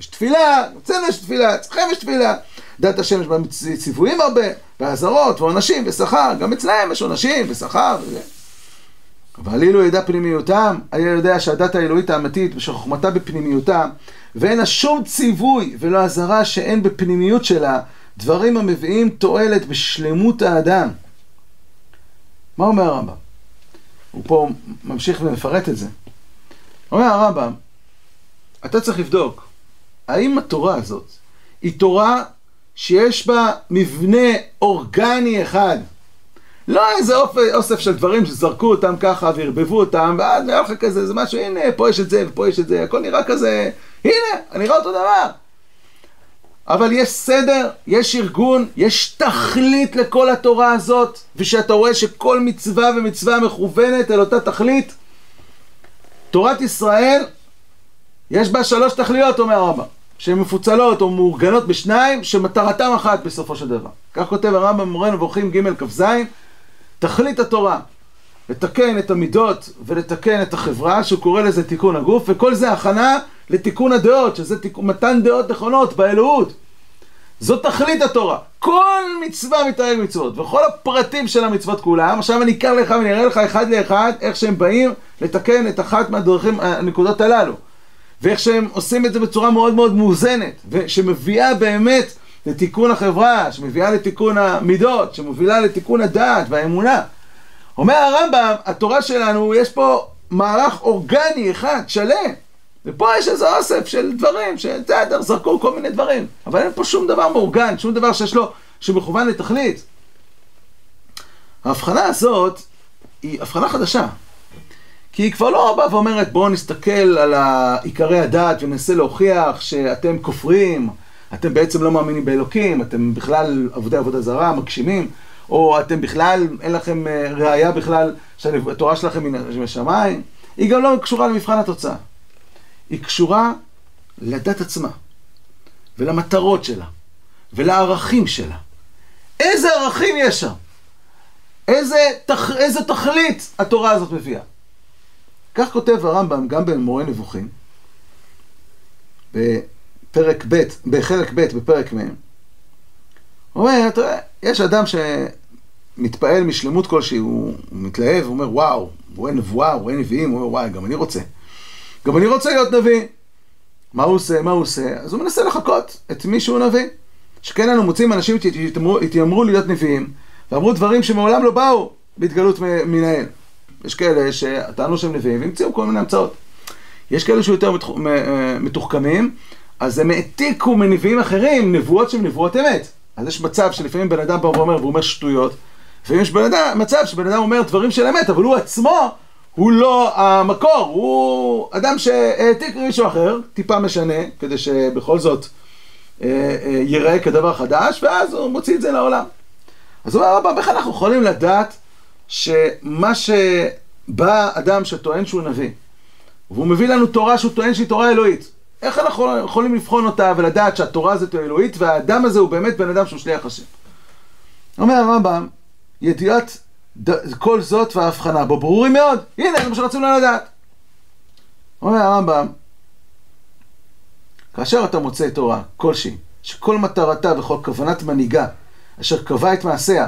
יש תפילה, אצלנו יש תפילה, אצלכם יש תפילה. דת השם יש בה ציוויים הרבה, ואזהרות, ועונשים, ושכר, גם אצלהם יש עונשים, ושכר, וזה. אבל אילו ידע פנימיותם, היה יודע שהדת האלוהית האמיתית, ושחוכמתה בפנימיותה, ואין לה שום ציווי ולא אזהרה שאין בפנימיות שלה דברים המביאים תועלת בשלמות האדם. מה אומר הרמב"ם? הוא פה ממשיך ומפרט את זה. אומר הרמב"ם, אתה צריך לבדוק, האם התורה הזאת היא תורה שיש בה מבנה אורגני אחד? לא איזה אוסף של דברים שזרקו אותם ככה וערבבו אותם, ואז נראה לך כזה, זה משהו, הנה, פה יש את זה ופה יש את זה, הכל נראה כזה, הנה, אני רואה אותו דבר. אבל יש סדר, יש ארגון, יש תכלית לכל התורה הזאת, ושאתה רואה שכל מצווה ומצווה מכוונת אל אותה תכלית. תורת ישראל, יש בה שלוש תכליות, אומר הרמב"ם, שהן מפוצלות או מאורגנות בשניים, שמטרתם אחת בסופו של דבר. כך כותב הרמב"ם במורה נבוכים ג' כ"ז, תכלית התורה, לתקן את המידות ולתקן את החברה, שהוא קורא לזה תיקון הגוף, וכל זה הכנה לתיקון הדעות, שזה תיק... מתן דעות נכונות באלוהות. זו תכלית התורה. כל מצווה מתאר מצוות, וכל הפרטים של המצוות כולם, עכשיו אני אקח לך ואני אראה לך אחד לאחד איך שהם באים לתקן את אחת מהדרכים, הנקודות הללו. ואיך שהם עושים את זה בצורה מאוד מאוד מאוזנת, ושמביאה באמת לתיקון החברה, שמביאה לתיקון המידות, שמובילה לתיקון הדעת והאמונה. אומר הרמב"ם, התורה שלנו, יש פה מערך אורגני אחד, שלם. ופה יש איזה אוסף של דברים, שבסדר, זרקו כל מיני דברים. אבל אין פה שום דבר מאורגן, שום דבר שיש לו, שמכוון לתכלית. ההבחנה הזאת היא הבחנה חדשה. כי היא כבר לא באה ואומרת בואו נסתכל על עיקרי הדת וננסה להוכיח שאתם כופרים, אתם בעצם לא מאמינים באלוקים, אתם בכלל עבודי עבודה זרה, מגשימים, או אתם בכלל, אין לכם אה, ראייה בכלל שהתורה שלכם מן השמיים. היא גם לא קשורה למבחן התוצאה. היא קשורה לדת עצמה, ולמטרות שלה, ולערכים שלה. איזה ערכים יש שם? איזה, תכ... איזה תכלית התורה הזאת מביאה? כך כותב הרמב"ם גם במורה נבוכים, בפרק ב', בחלק ב', בפרק מ', הוא אומר, תראה, יש אדם שמתפעל משלמות כלשהי, הוא, מתלהב, הוא אומר, וואו, הוא רואה נבואה, הוא רואה נביאים, הוא אומר, וואי, גם אני רוצה. גם אני רוצה להיות נביא. מה הוא עושה? מה הוא עושה? אז הוא מנסה לחכות את מי שהוא נביא. שכן אנו מוצאים אנשים שהתיימרו להיות נביאים, ואמרו דברים שמעולם לא באו בהתגלות מן האל. יש כאלה שטענו שהם נביאים והמציאו כל מיני המצאות. יש כאלה שיותר אה, מתוחכמים, אז הם העתיקו מנביאים אחרים נבואות שהן נבואות אמת. אז יש מצב שלפעמים בן אדם בא ואומר, והוא אומר שטויות, לפעמים יש בן מצב שבן אדם אומר דברים של אמת, אבל הוא עצמו, הוא לא המקור, הוא אדם שהעתיק מישהו אחר, טיפה משנה, כדי שבכל זאת אה, אה, ייראה כדבר חדש, ואז הוא מוציא את זה לעולם. אז הוא אומר, רבא, איך אנחנו יכולים לדעת שמה שבא אדם שטוען שהוא נביא, והוא מביא לנו תורה שהוא טוען שהיא תורה אלוהית, איך אנחנו יכולים לבחון אותה ולדעת שהתורה הזאת היא אלוהית, והאדם הזה הוא באמת בן אדם שהוא שליח השם? אומר הרמב"ם, ידיעת כל זאת וההבחנה בו ברורים מאוד. הנה, זה מה שרצינו לדעת. אומר הרמב"ם, כאשר אתה מוצא תורה כלשהי, שכל מטרתה וכל כוונת מנהיגה, אשר קבע את מעשיה,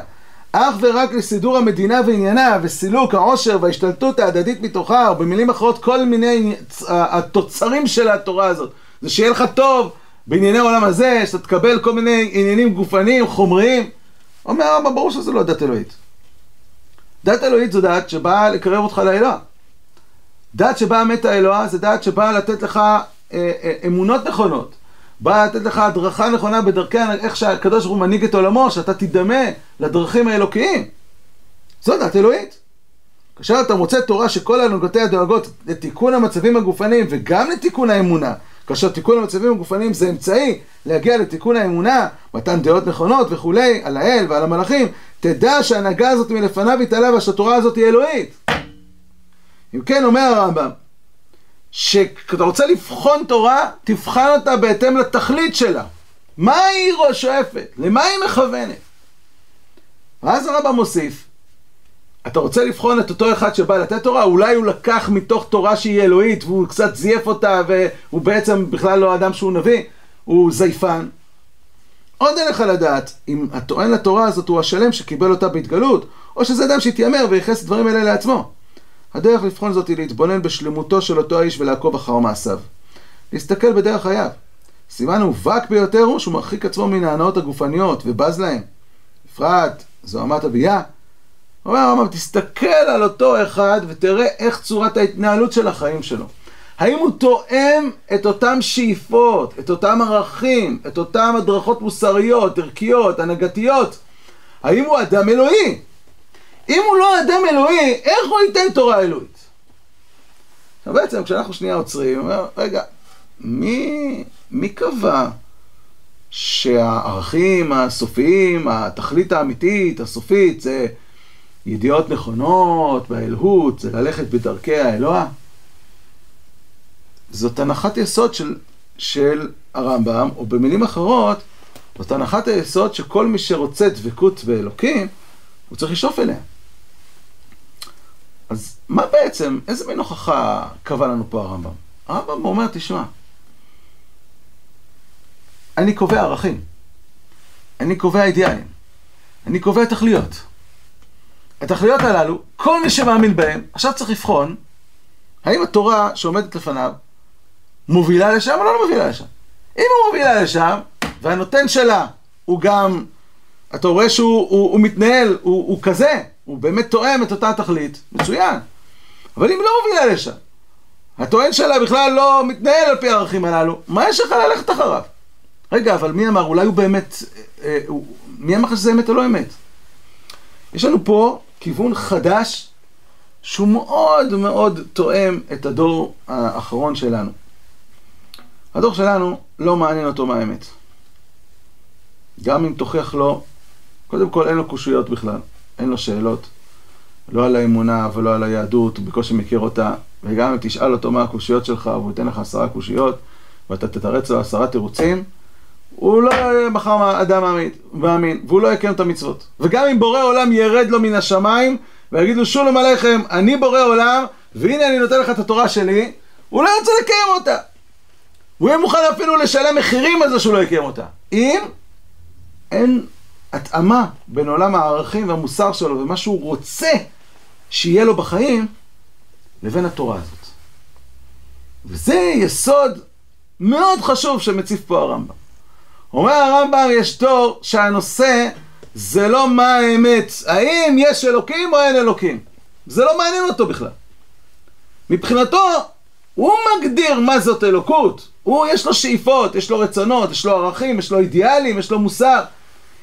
אך ורק לסידור המדינה ועניינה, וסילוק העושר וההשתלטות ההדדית מתוכה, או במילים אחרות, כל מיני התוצרים של התורה הזאת. זה שיהיה לך טוב בענייני העולם הזה, שאתה תקבל כל מיני עניינים גופניים, חומריים. אומר הרמב"ם, ברור שזה לא דת אלוהית. דת אלוהית זו דת שבאה לקרב אותך לאלוה. דת שבאה מתה האלוה זה דת שבאה לתת לך אה, אה, אמונות נכונות. באה לתת לך הדרכה נכונה בדרכי, איך שהקדוש ברוך הוא מנהיג את עולמו, שאתה תדמה לדרכים האלוקיים. זו דת אלוהית. כאשר אתה מוצא תורה שכל הנהגותיה דואגות לתיקון המצבים הגופניים וגם לתיקון האמונה, כאשר תיקון המצבים הגופניים זה אמצעי להגיע לתיקון האמונה, מתן דעות נכונות וכולי, על האל ועל המלאכים, תדע שההנהגה הזאת מלפניו התעלה ושהתורה הזאת היא אלוהית. אם כן, אומר הרמב"ם, שכשאתה רוצה לבחון תורה, תבחן אותה בהתאם לתכלית שלה. מה היא שואפת? למה היא מכוונת? ואז הרמב"ם מוסיף, אתה רוצה לבחון את אותו אחד שבא לתת תורה, אולי הוא לקח מתוך תורה שהיא אלוהית והוא קצת זייף אותה והוא בעצם בכלל לא אדם שהוא נביא, הוא זייפן. עוד אין לך לדעת אם הטוען לתורה הזאת הוא השלם שקיבל אותה בהתגלות, או שזה אדם שהתיימר וייחס את הדברים האלה לעצמו. הדרך לבחון זאת היא להתבונן בשלמותו של אותו האיש ולעקוב אחר מעשיו. להסתכל בדרך חייו. סימן המובהק ביותר הוא שהוא מרחיק עצמו מן ההנאות הגופניות ובז להם. בפרט זוהמת הביאה. אומר הרמב"ם, תסתכל על אותו אחד ותראה איך צורת ההתנהלות של החיים שלו. האם הוא תואם את אותם שאיפות, את אותם ערכים, את אותם הדרכות מוסריות, ערכיות, הנהגתיות? האם הוא אדם אלוהי? אם הוא לא אדם אלוהי, איך הוא ייתן תורה אלוהית? עכשיו בעצם כשאנחנו שנייה עוצרים, הוא אומר, רגע, מי, מי קבע שהערכים הסופיים, התכלית האמיתית, הסופית, זה ידיעות נכונות, באלהות, זה ללכת בדרכי האלוה? זאת הנחת יסוד של, של הרמב"ם, או במילים אחרות, זאת הנחת היסוד שכל מי שרוצה דבקות באלוקים, הוא צריך לשאוף אליה. מה בעצם, איזה מין הוכחה קבע לנו פה הרמב"ם? הרמב"ם אומר, תשמע, אני קובע ערכים, אני קובע אידיאלים, אני קובע תכליות. התכליות הללו, כל מי שמאמין בהם, עכשיו צריך לבחון האם התורה שעומדת לפניו מובילה לשם או לא מובילה לשם. אם הוא מובילה לשם, והנותן שלה הוא גם, אתה רואה שהוא הוא, הוא מתנהל, הוא, הוא כזה, הוא באמת תואם את אותה תכלית, מצוין. אבל אם לא מובילה לשם, הטוען שלה בכלל לא מתנהל על פי הערכים הללו, מה יש לך ללכת אחריו? רגע, אבל מי אמר? אולי הוא באמת... אה, אה, מי אמר שזה אמת או לא אמת? יש לנו פה כיוון חדש שהוא מאוד מאוד תואם את הדור האחרון שלנו. הדור שלנו לא מעניין אותו מה האמת. גם אם תוכיח לו, קודם כל אין לו קושיות בכלל. אין לו שאלות, לא על האמונה ולא על היהדות, הוא בקושי מכיר אותה, וגם אם תשאל אותו מה הקושיות שלך, והוא ייתן לך עשרה קושיות, ואתה תתרץ לו עשרה תירוצים, הוא לא יהיה מחר אדם מאמין, והוא לא יקיים את המצוות. וגם אם בורא עולם ירד לו מן השמיים, ויגיד לו שולם עליכם, אני בורא עולם, והנה אני נותן לך את התורה שלי, הוא לא ירצה לקיים אותה. הוא יהיה מוכן אפילו לשלם מחירים על זה שהוא לא יקיים אותה. אם אין התאמה בין עולם הערכים והמוסר שלו ומה שהוא רוצה שיהיה לו בחיים, לבין התורה הזאת. וזה יסוד מאוד חשוב שמציף פה הרמב"ם. אומר הרמב"ם, יש תור שהנושא זה לא מה האמת, האם יש אלוקים או אין אלוקים. זה לא מעניין אותו בכלל. מבחינתו, הוא מגדיר מה זאת אלוקות. הוא, יש לו שאיפות, יש לו רצונות, יש לו ערכים, יש לו אידיאלים, יש לו מוסר.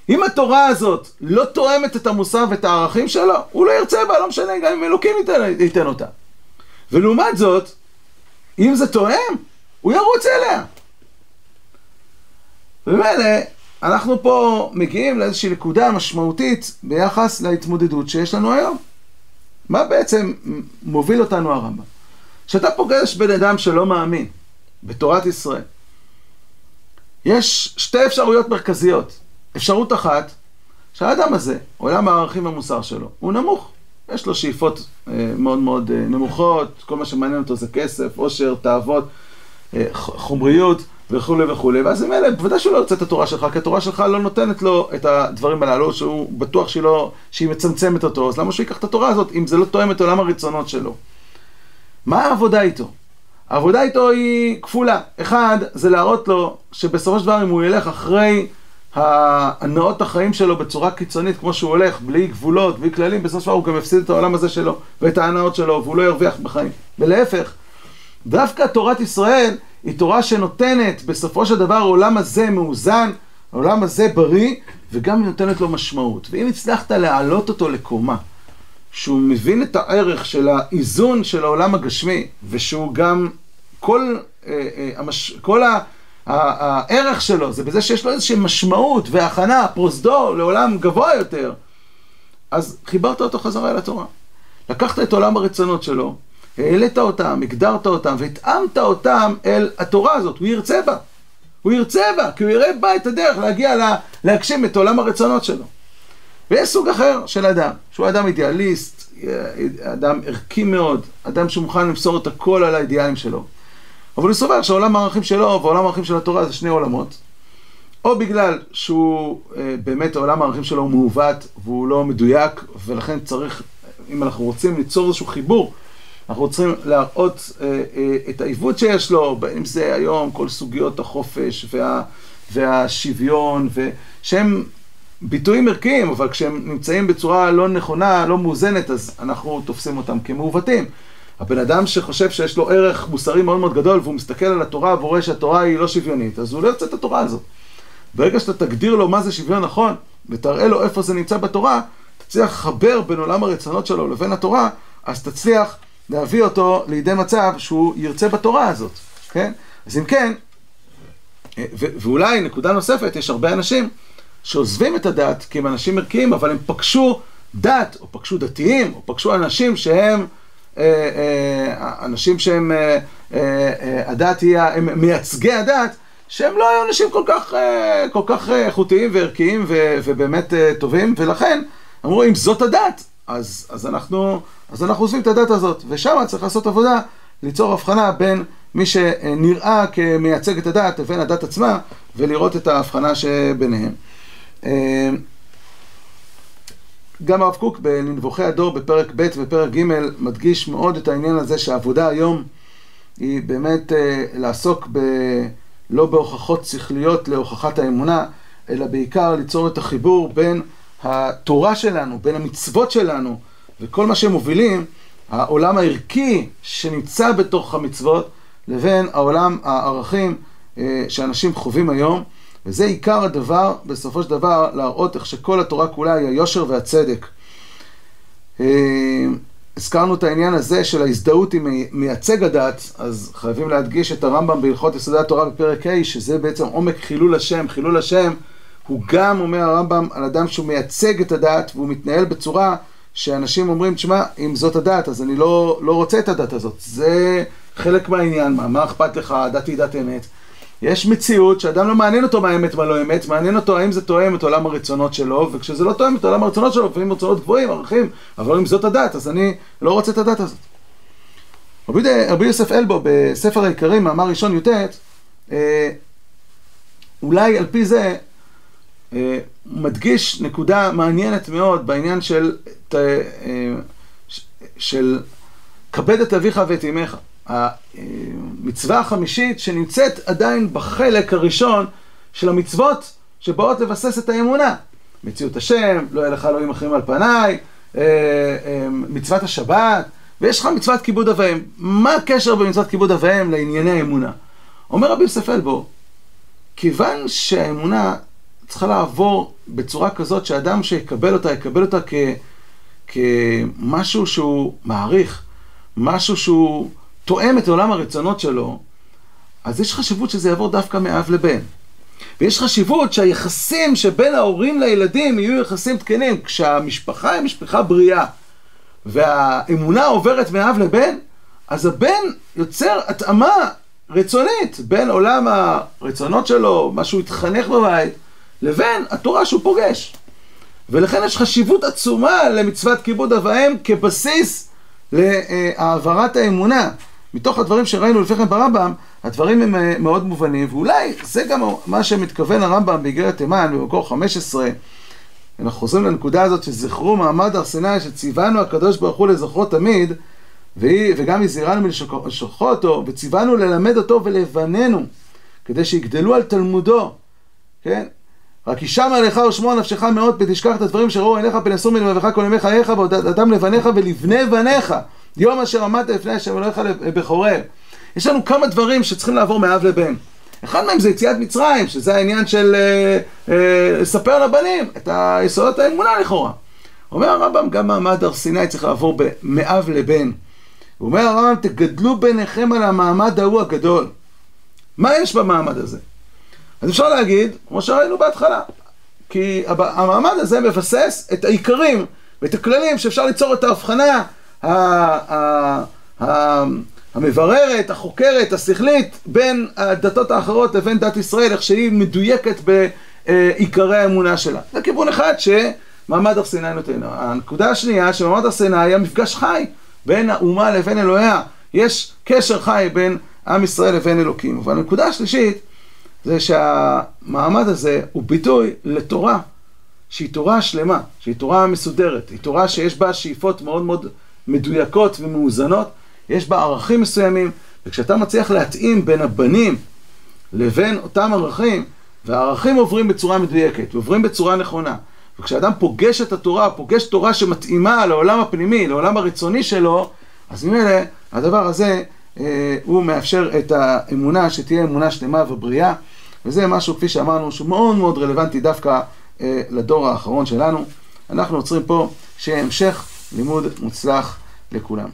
אם התורה הזאת לא תואמת את המוסר ואת הערכים שלו, הוא לא ירצה בה, לא משנה, גם אם אלוקים ייתן, ייתן אותה. ולעומת זאת, אם זה תואם, הוא ירוץ אליה. ומילא, אנחנו פה מגיעים לאיזושהי נקודה משמעותית ביחס להתמודדות שיש לנו היום. מה בעצם מוביל אותנו הרמב"ם? כשאתה פוגש בן אדם שלא מאמין בתורת ישראל, יש שתי אפשרויות מרכזיות. אפשרות אחת, שהאדם הזה, עולם הערכים והמוסר שלו, הוא נמוך. יש לו שאיפות אה, מאוד מאוד אה, נמוכות, כל מה שמעניין אותו זה כסף, עושר, תאוות, אה, חומריות וכולי וכולי, ואז עם אלה, בוודאי שהוא לא יוצא את התורה שלך, כי התורה שלך לא נותנת לו את הדברים הללו, שהוא בטוח שהיא, לא, שהיא מצמצמת אותו, אז למה שהוא ייקח את התורה הזאת אם זה לא תואם את עולם הרצונות שלו? מה העבודה איתו? העבודה איתו היא כפולה. אחד, זה להראות לו שבסופו של דבר אם הוא ילך אחרי הנאות החיים שלו בצורה קיצונית, כמו שהוא הולך, בלי גבולות, בלי כללים, בסופו של דבר הוא גם יפסיד את העולם הזה שלו ואת ההנאות שלו, והוא לא ירוויח בחיים. ולהפך, דווקא תורת ישראל היא תורה שנותנת בסופו של דבר העולם הזה מאוזן, העולם הזה בריא, וגם היא נותנת לו משמעות. ואם הצלחת להעלות אותו לקומה, שהוא מבין את הערך של האיזון של העולם הגשמי, ושהוא גם כל, אה, אה, המש... כל ה... הערך שלו זה בזה שיש לו איזושהי משמעות והכנה, פרוזדור לעולם גבוה יותר, אז חיברת אותו חזרה אל התורה. לקחת את עולם הרצונות שלו, העלית אותם, הגדרת אותם והתאמת אותם אל התורה הזאת, הוא ירצה בה. הוא ירצה בה, כי הוא יראה בה את הדרך להגיע לה, להגשים את עולם הרצונות שלו. ויש סוג אחר של אדם, שהוא אדם אידיאליסט, אדם ערכי מאוד, אדם שמוכן למסור את הכל על האידיאלים שלו. אבל הוא סובר שעולם הערכים שלו ועולם הערכים של התורה זה שני עולמות. או בגלל שהוא אה, באמת העולם הערכים שלו הוא מעוות והוא לא מדויק, ולכן צריך, אם אנחנו רוצים ליצור איזשהו חיבור, אנחנו צריכים להראות אה, אה, את העיוות שיש לו, בין אם זה היום כל סוגיות החופש וה, והשוויון, שהם ביטויים ערכיים, אבל כשהם נמצאים בצורה לא נכונה, לא מאוזנת, אז אנחנו תופסים אותם כמעוותים. הבן אדם שחושב שיש לו ערך מוסרי מאוד מאוד גדול והוא מסתכל על התורה והוא רואה שהתורה היא לא שוויונית, אז הוא לא יוצא את התורה הזאת. ברגע שאתה תגדיר לו מה זה שוויון נכון ותראה לו איפה זה נמצא בתורה, תצליח לחבר בין עולם הרצונות שלו לבין התורה, אז תצליח להביא אותו לידי מצב שהוא ירצה בתורה הזאת, כן? אז אם כן, ואולי נקודה נוספת, יש הרבה אנשים שעוזבים את הדת כי הם אנשים ערכיים, אבל הם פגשו דת, או פגשו דתיים, או פגשו אנשים שהם אה, אה, אנשים שהם, אה, הדת היא, הם מייצגי הדת, שהם לא היו אנשים כל כך, כל כך איכותיים וערכיים ובאמת טובים, ולכן אמרו, אם זאת הדת, אז, אז, אנחנו, אז אנחנו עוזבים את הדת הזאת, ושם צריך לעשות עבודה, ליצור הבחנה בין מי שנראה כמייצג את הדת לבין הדת עצמה, ולראות את ההבחנה שביניהם. גם הרב קוק בנבוכי הדור בפרק ב' ופרק ג' מדגיש מאוד את העניין הזה שהעבודה היום היא באמת אה, לעסוק ב... לא בהוכחות שכליות להוכחת האמונה, אלא בעיקר ליצור את החיבור בין התורה שלנו, בין המצוות שלנו וכל מה שהם מובילים, העולם הערכי שנמצא בתוך המצוות, לבין העולם הערכים אה, שאנשים חווים היום. וזה עיקר הדבר, בסופו של דבר, להראות איך שכל התורה כולה היא היושר והצדק. אה, הזכרנו את העניין הזה של ההזדהות עם מייצג הדת, אז חייבים להדגיש את הרמב"ם בהלכות יסודי התורה בפרק ה', שזה בעצם עומק חילול השם. חילול השם הוא גם, אומר הרמב"ם, על אדם שהוא מייצג את הדת והוא מתנהל בצורה שאנשים אומרים, תשמע, אם זאת הדת, אז אני לא, לא רוצה את הדת הזאת. זה חלק מהעניין, מה, מה אכפת לך, הדת היא דת אמת. יש מציאות שאדם לא מעניין אותו מה אמת מה לא אמת, מעניין אותו האם זה תואם את עולם הרצונות שלו, וכשזה לא תואם את עולם הרצונות שלו, לפעמים רצונות גבוהים, ערכים, אבל אם זאת הדת, אז אני לא רוצה את הדת הזאת. רבי, יוסף אלבו בספר העיקרים, מאמר ראשון י"ט, אה, אולי על פי זה אה, מדגיש נקודה מעניינת מאוד בעניין של, אה, של כבד את אביך ואת אמך. המצווה החמישית שנמצאת עדיין בחלק הראשון של המצוות שבאות לבסס את האמונה. מציאות השם, לא יהיה לך אלוהים אחרים על פניי, מצוות השבת, ויש לך מצוות כיבוד אב ואם. מה הקשר במצוות כיבוד אב ואם לענייני האמונה? אומר רבי יוסף אלבו, כיוון שהאמונה צריכה לעבור בצורה כזאת שאדם שיקבל אותה, יקבל אותה כ, כמשהו שהוא מעריך, משהו שהוא תואם את עולם הרצונות שלו, אז יש חשיבות שזה יעבור דווקא מאב לבן. ויש חשיבות שהיחסים שבין ההורים לילדים יהיו יחסים תקנים. כשהמשפחה היא משפחה בריאה, והאמונה עוברת מאב לבן, אז הבן יוצר התאמה רצונית בין עולם הרצונות שלו, מה שהוא התחנך בבית, לבין התורה שהוא פוגש. ולכן יש חשיבות עצומה למצוות כיבוד אב ואם כבסיס להעברת האמונה. מתוך הדברים שראינו לפני כן ברמב"ם, הדברים הם אה, מאוד מובנים, ואולי זה גם מה שמתכוון הרמב"ם באיגרת תימן במקור 15, אנחנו חוזרים לנקודה הזאת שזכרו מעמד הר סיני שציוונו הקדוש ברוך הוא לזכרו תמיד והיא, וגם הזהירנו מלשכחו אותו וציוונו ללמד אותו ולבננו כדי שיגדלו על תלמודו. כן? רק ישמע עליך ושמוע נפשך מאוד ותשכח את הדברים שראו עיניך פן יסור מלבביך כל ימי חייך והודעתם לבניך ולבני בניך יום אשר עמדת לפני השם אלוהיך בחורר יש לנו כמה דברים שצריכים לעבור מאב לבן אחד מהם זה יציאת מצרים, שזה העניין של לספר אה, אה, לבנים את היסודות האמונה לכאורה. אומר הרמב"ם, גם מעמד הר סיני צריך לעבור מאב לבן. הוא אומר הרמב"ם, תגדלו ביניכם על המעמד ההוא הגדול. מה יש במעמד הזה? אז אפשר להגיד, כמו שראינו בהתחלה, כי המעמד הזה מבסס את העיקרים ואת הכללים שאפשר ליצור את ההבחנה המבררת, החוקרת, השכלית, בין הדתות האחרות לבין דת ישראל, איך שהיא מדויקת בעיקרי האמונה שלה. זה כיוון אחד שמעמד הר סיני נותן. הנקודה השנייה, שמעמד הר סיני היה מפגש חי בין האומה לבין אלוהיה. יש קשר חי בין עם ישראל לבין אלוקים. אבל הנקודה השלישית, זה שהמעמד הזה הוא ביטוי לתורה שהיא תורה שלמה, שהיא תורה מסודרת, היא תורה שיש בה שאיפות מאוד מאוד מדויקות ומאוזנות, יש בה ערכים מסוימים, וכשאתה מצליח להתאים בין הבנים לבין אותם ערכים, והערכים עוברים בצורה מדויקת, ועוברים בצורה נכונה, וכשאדם פוגש את התורה, פוגש תורה שמתאימה לעולם הפנימי, לעולם הרצוני שלו, אז ממילא הדבר הזה אה, הוא מאפשר את האמונה שתהיה אמונה שלמה ובריאה, וזה משהו, כפי שאמרנו, שהוא מאוד מאוד רלוונטי דווקא אה, לדור האחרון שלנו. אנחנו עוצרים פה, שיהיה המשך Limoud Mutzlach, les Koulam.